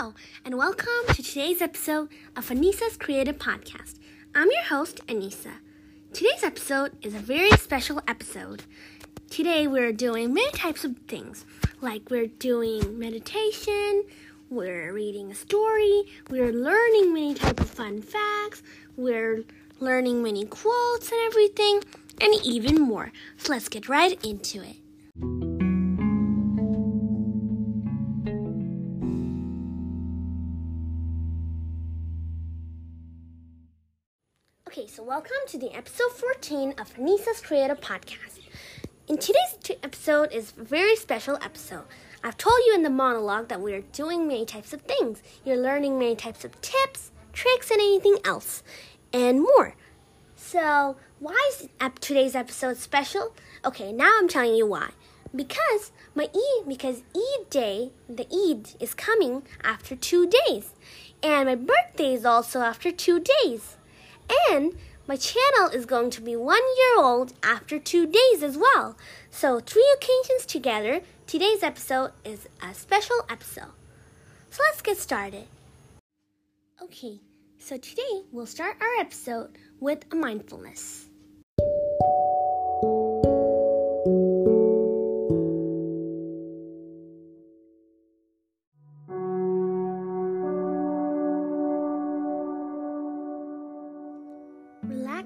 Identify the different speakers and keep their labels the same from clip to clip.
Speaker 1: Hello, and welcome to today's episode of Anissa's Creative Podcast. I'm your host, Anissa. Today's episode is a very special episode. Today, we're doing many types of things, like we're doing meditation, we're reading a story, we're learning many types of fun facts, we're learning many quotes and everything, and even more. So let's get right into it. Okay, so welcome to the episode 14 of Nisa's Creative Podcast. In today's t- episode is a very special episode. I've told you in the monologue that we're doing many types of things. You're learning many types of tips, tricks, and anything else, and more. So, why is today's episode special? Okay, now I'm telling you why. Because my Eid, because Eid day, the Eid is coming after two days, and my birthday is also after two days. And my channel is going to be one year old after two days as well. So, three occasions together, today's episode is a special episode. So, let's get started. Okay, so today we'll start our episode with a mindfulness.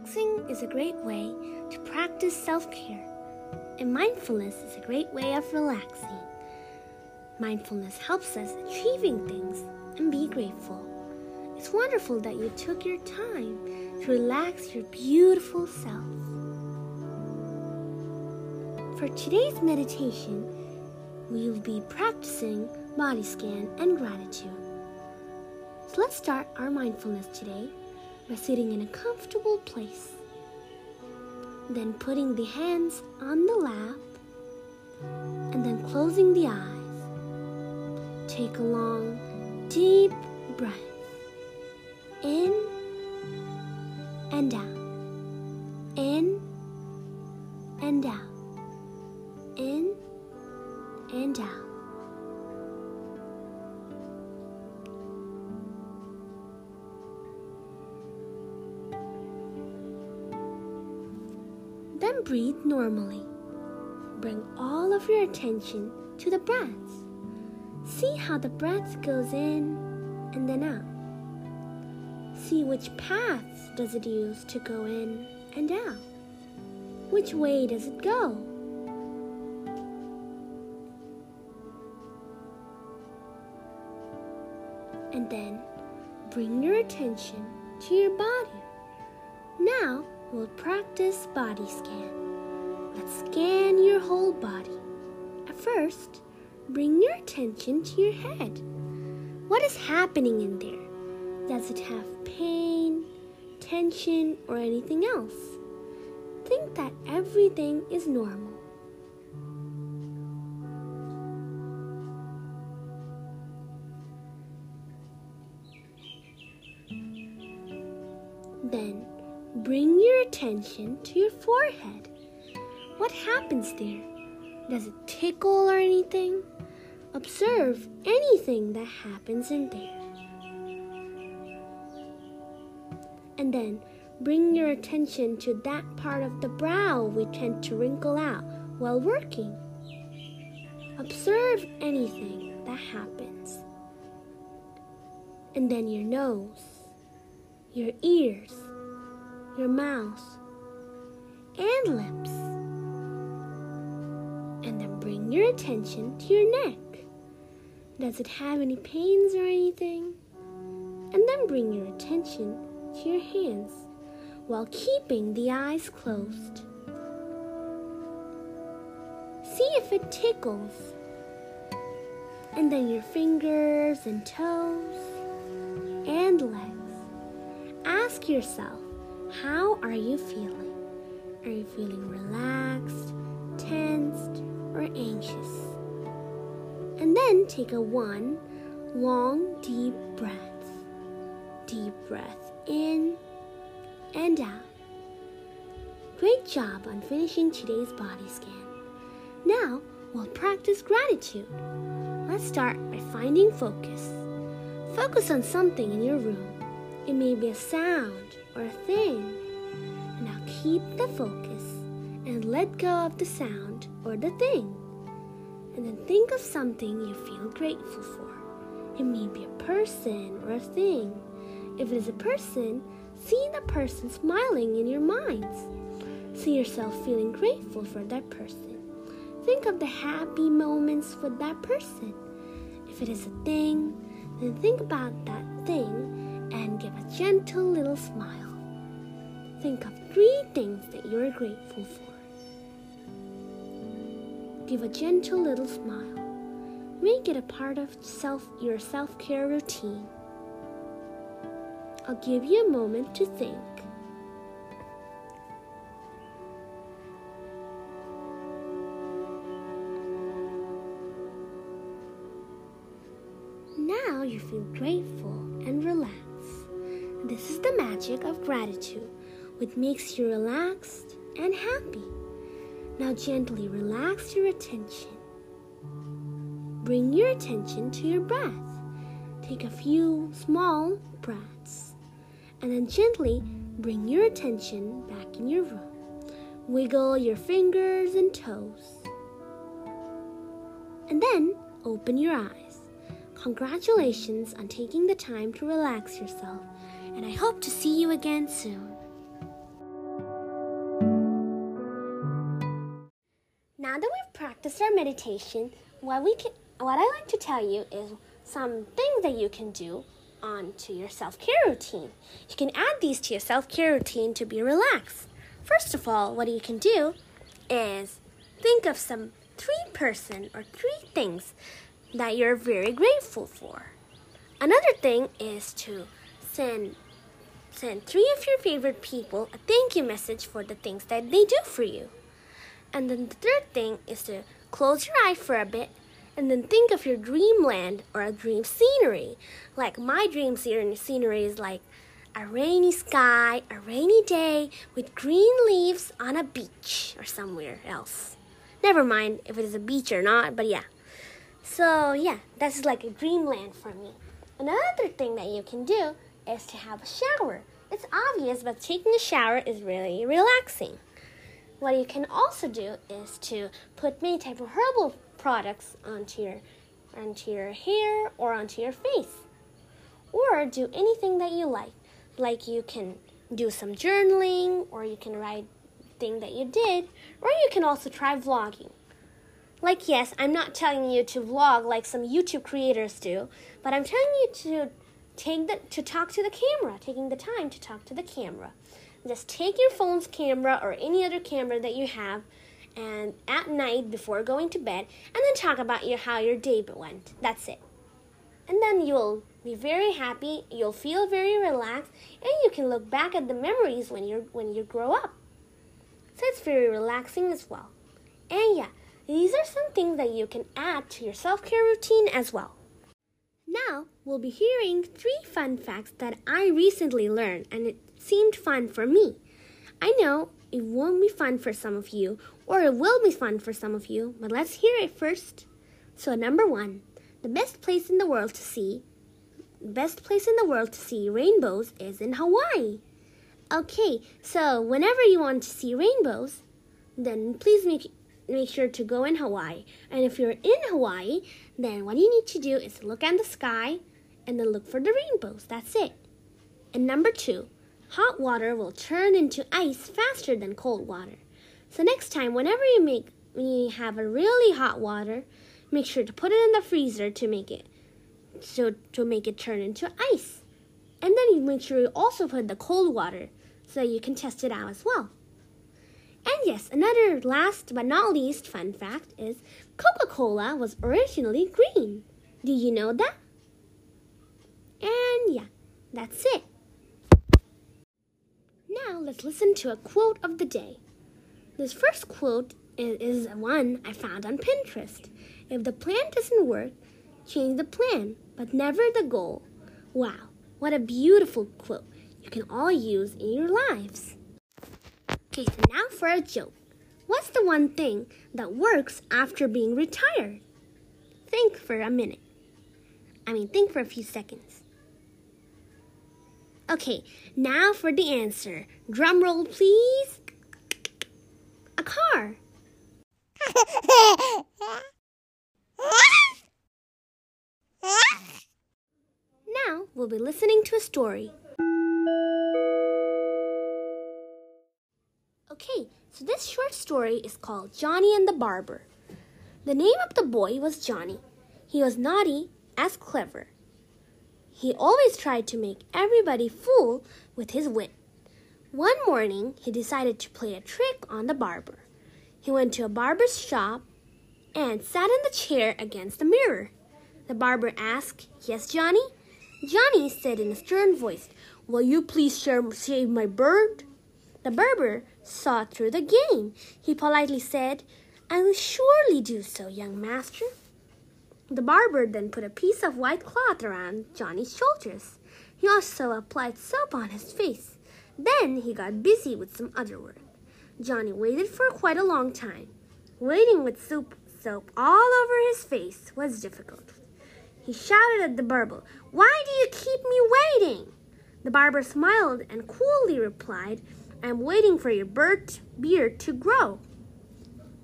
Speaker 1: Relaxing is a great way to practice self care, and mindfulness is a great way of relaxing. Mindfulness helps us achieving things and be grateful. It's wonderful that you took your time to relax your beautiful self. For today's meditation, we will be practicing body scan and gratitude. So let's start our mindfulness today by sitting in a comfortable place. Then putting the hands on the lap and then closing the eyes. Take a long, deep breath in and out, Bring all of your attention to the breaths. See how the breath goes in and then out. See which paths does it use to go in and out. Which way does it go? And then bring your attention to your body. Now we'll practice body scan. Let's scan your whole body. At first, bring your attention to your head. What is happening in there? Does it have pain, tension, or anything else? Think that everything is normal. Then bring your attention to your forehead. What happens there? Does it tickle or anything? Observe anything that happens in there. And then bring your attention to that part of the brow we tend to wrinkle out while working. Observe anything that happens. And then your nose, your ears, your mouth, and lips. Bring your attention to your neck. Does it have any pains or anything? And then bring your attention to your hands while keeping the eyes closed. See if it tickles. And then your fingers and toes and legs. Ask yourself, how are you feeling? Are you feeling relaxed, tensed, or anxious? And then take a one long, deep breath. Deep breath in and out. Great job on finishing today's body scan. Now we'll practice gratitude. Let's start by finding focus. Focus on something in your room. It may be a sound or a thing. Now keep the focus and let go of the sound or the thing. And then think of something you feel grateful for. It may be a person or a thing. If it is a person, see the person smiling in your minds. See yourself feeling grateful for that person. Think of the happy moments with that person. If it is a thing, then think about that thing and give a gentle little smile. Think of three things that you are grateful for. Give a gentle little smile. Make it a part of self, your self care routine. I'll give you a moment to think. Now you feel grateful and relaxed. This is the magic of gratitude, which makes you relaxed and happy. Now gently relax your attention. Bring your attention to your breath. Take a few small breaths and then gently bring your attention back in your room. Wiggle your fingers and toes. And then open your eyes. Congratulations on taking the time to relax yourself, and I hope to see you again soon. Our meditation, what we can, what I like to tell you is some things that you can do onto your self-care routine. You can add these to your self-care routine to be relaxed. First of all, what you can do is think of some three person or three things that you're very grateful for. Another thing is to send send three of your favorite people a thank you message for the things that they do for you. And then the third thing is to close your eye for a bit and then think of your dreamland or a dream scenery. Like my dream scenery is like a rainy sky, a rainy day with green leaves on a beach or somewhere else. Never mind if it is a beach or not, but yeah. So, yeah, that's like a dreamland for me. Another thing that you can do is to have a shower. It's obvious, but taking a shower is really relaxing. What you can also do is to put many type of herbal products onto your onto your hair or onto your face. Or do anything that you like. Like you can do some journaling or you can write thing that you did or you can also try vlogging. Like, yes, I'm not telling you to vlog like some YouTube creators do, but I'm telling you to take the to talk to the camera, taking the time to talk to the camera. Just take your phone's camera or any other camera that you have, and at night before going to bed, and then talk about your how your day went. That's it. And then you'll be very happy. You'll feel very relaxed, and you can look back at the memories when you when you grow up. So it's very relaxing as well. And yeah. These are some things that you can add to your self care routine as well. Now, we'll be hearing three fun facts that I recently learned and it seemed fun for me. I know it won't be fun for some of you, or it will be fun for some of you, but let's hear it first. So, number one, the best place in the world to see, best place in the world to see rainbows is in Hawaii. Okay, so whenever you want to see rainbows, then please make make sure to go in Hawaii. And if you're in Hawaii, then what you need to do is look at the sky and then look for the rainbows. That's it. And number two, hot water will turn into ice faster than cold water. So next time, whenever you make you have a really hot water, make sure to put it in the freezer to make it so to make it turn into ice. And then you make sure you also put the cold water so you can test it out as well. And yes, another last but not least fun fact is Coca Cola was originally green. Do you know that? And yeah, that's it. Now let's listen to a quote of the day. This first quote is, one I found on Pinterest. If the plan doesn't work, change the plan, but never the goal. Wow, what a beautiful quote you can all use in your lives. Okay, so now for a joke. What's the one thing that works after being retired? Think for a minute. I mean, think for a few seconds. Okay, now for the answer. Drum roll, please. A car. now we'll be listening to a story. Okay, so this short story is called Johnny and the Barber. The name of the boy was Johnny. He was naughty as clever. He always tried to make everybody fool with his wit. One morning, he decided to play a trick on the barber. He went to a barber's shop and sat in the chair against the mirror. The barber asked, Yes, Johnny? Johnny said in a stern voice, Will you please shave my bird? The barber saw through the game. He politely said, I will surely do so, young master. The barber then put a piece of white cloth around Johnny's shoulders. He also applied soap on his face. Then he got busy with some other work. Johnny waited for quite a long time. Waiting with soap, soap all over his face was difficult. He shouted at the barber, Why do you keep me waiting? The barber smiled and coolly replied, I'm waiting for your bird beard to grow.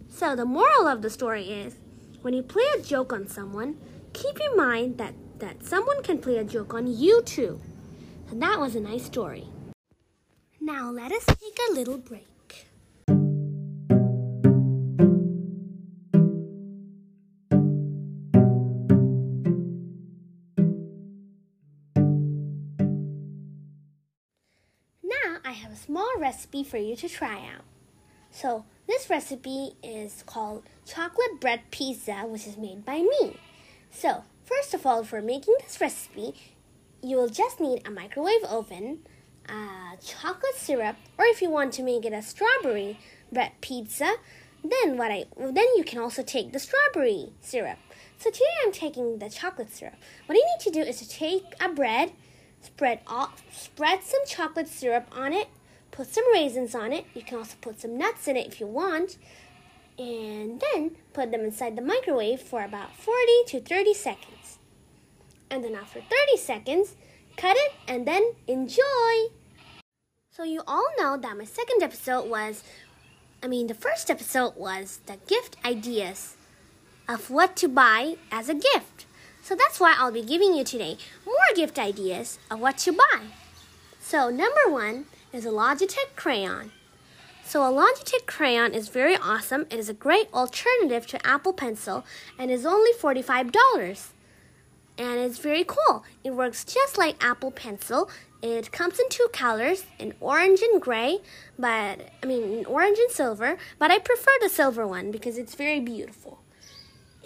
Speaker 1: So the moral of the story is when you play a joke on someone, keep in mind that, that someone can play a joke on you too. And that was a nice story. Now let us take a little break. I have a small recipe for you to try out. So, this recipe is called chocolate bread pizza, which is made by me. So, first of all, for making this recipe, you will just need a microwave oven, uh, chocolate syrup, or if you want to make it a strawberry bread pizza, then what I then you can also take the strawberry syrup. So today I'm taking the chocolate syrup. What you need to do is to take a bread, spread all, spread some chocolate syrup on it, put some raisins on it. You can also put some nuts in it if you want. And then put them inside the microwave for about 40 to 30 seconds. And then after 30 seconds, cut it and then enjoy. So you all know that my second episode was I mean the first episode was the gift ideas of what to buy as a gift. So that's why I'll be giving you today more gift ideas of what to buy. So number 1 is a Logitech crayon. So a Logitech crayon is very awesome. It is a great alternative to Apple Pencil and is only $45. And it's very cool. It works just like Apple Pencil. It comes in two colors, in orange and gray, but I mean in orange and silver, but I prefer the silver one because it's very beautiful.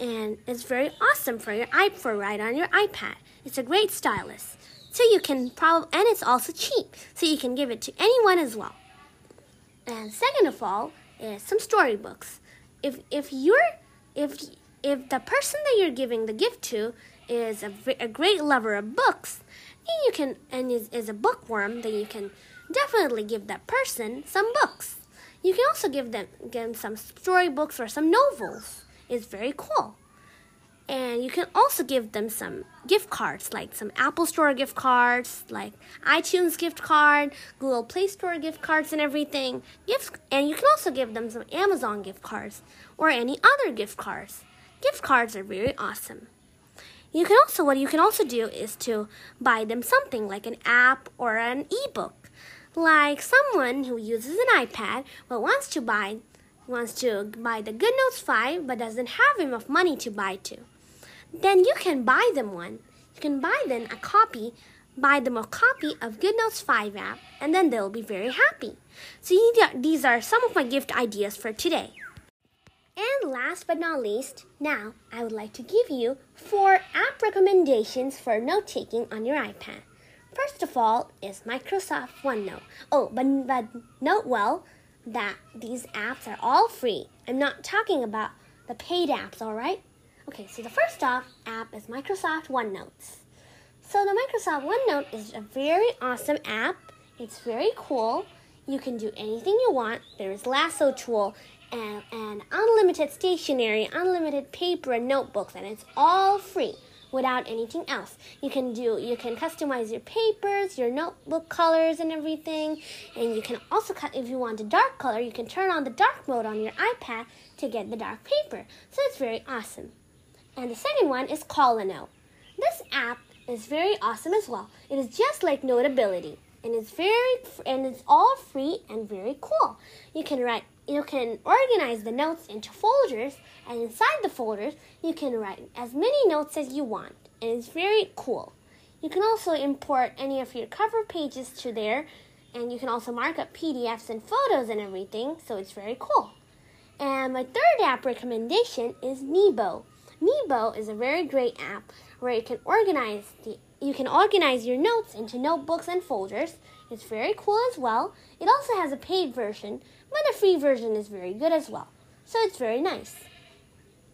Speaker 1: And it's very awesome for your iP for write on your iPad. It's a great stylus. So you can probably, and it's also cheap, so you can give it to anyone as well. And second of all is some storybooks. If if you're if if the person that you're giving the gift to is a, a great lover of books, and you can and is, is a bookworm, then you can definitely give that person some books. You can also give them give them some storybooks or some novels. It's very cool. And you can also give them some gift cards, like some Apple Store gift cards, like iTunes gift card, Google Play Store gift cards, and everything. Gifts, and you can also give them some Amazon gift cards or any other gift cards. Gift cards are very awesome. You can also what you can also do is to buy them something like an app or an ebook. Like someone who uses an iPad but wants to buy wants to buy the GoodNotes 5 but doesn't have enough money to buy two then you can buy them one. You can buy them a copy, buy them a copy of GoodNotes 5 app, and then they'll be very happy. So these are some of my gift ideas for today. And last but not least, now I would like to give you four app recommendations for note taking on your iPad. First of all is Microsoft OneNote. Oh, but, but note well that these apps are all free. I'm not talking about the paid apps, alright? Okay, so the first off app is Microsoft OneNotes. So the Microsoft OneNote is a very awesome app. It's very cool. You can do anything you want. There's lasso tool and, and unlimited stationery, unlimited paper and notebooks, and it's all free. Without anything else. You can do you can customize your papers, your notebook colors and everything. And you can also cut if you want a dark color, you can turn on the dark mode on your iPad to get the dark paper. So it's very awesome. And the second one is Note. This app is very awesome as well. It is just like Notability and it's very and it's all free and very cool. You can write you can organize the notes into folders and inside the folders you can write as many notes as you want and it's very cool. You can also import any of your cover pages to there and you can also mark up PDFs and photos and everything, so it's very cool. And my third app recommendation is Nebo. Nebo is a very great app where you can organize the you can organize your notes into notebooks and folders. It's very cool as well. It also has a paid version, but the free version is very good as well. So it's very nice.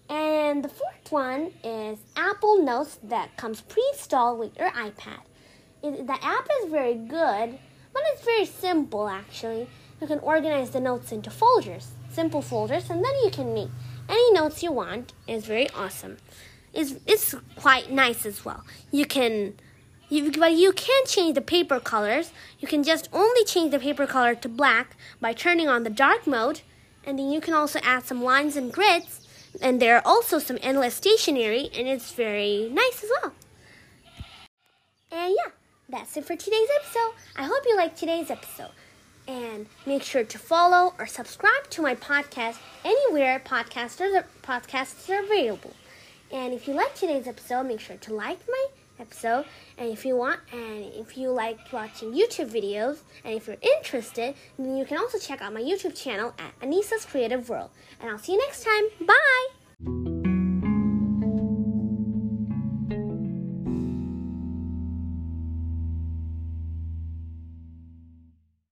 Speaker 1: And the fourth one is Apple Notes that comes pre-installed with your iPad. It, the app is very good, but it's very simple actually. You can organize the notes into folders, simple folders, and then you can make any notes you want. It's very awesome is it's quite nice as well. You can you, but you can't change the paper colors. You can just only change the paper color to black by turning on the dark mode. And then you can also add some lines and grids. And there are also some endless stationery, and it's very nice as well. And yeah, that's it for today's episode. I hope you liked today's episode. And make sure to follow or subscribe to my podcast anywhere podcasters podcasts are available. And if you like today's episode, make sure to like my episode. And if you want, and if you like watching YouTube videos, and if you're interested, then you can also check out my YouTube channel at Anissa's Creative World. And I'll see you next time. Bye!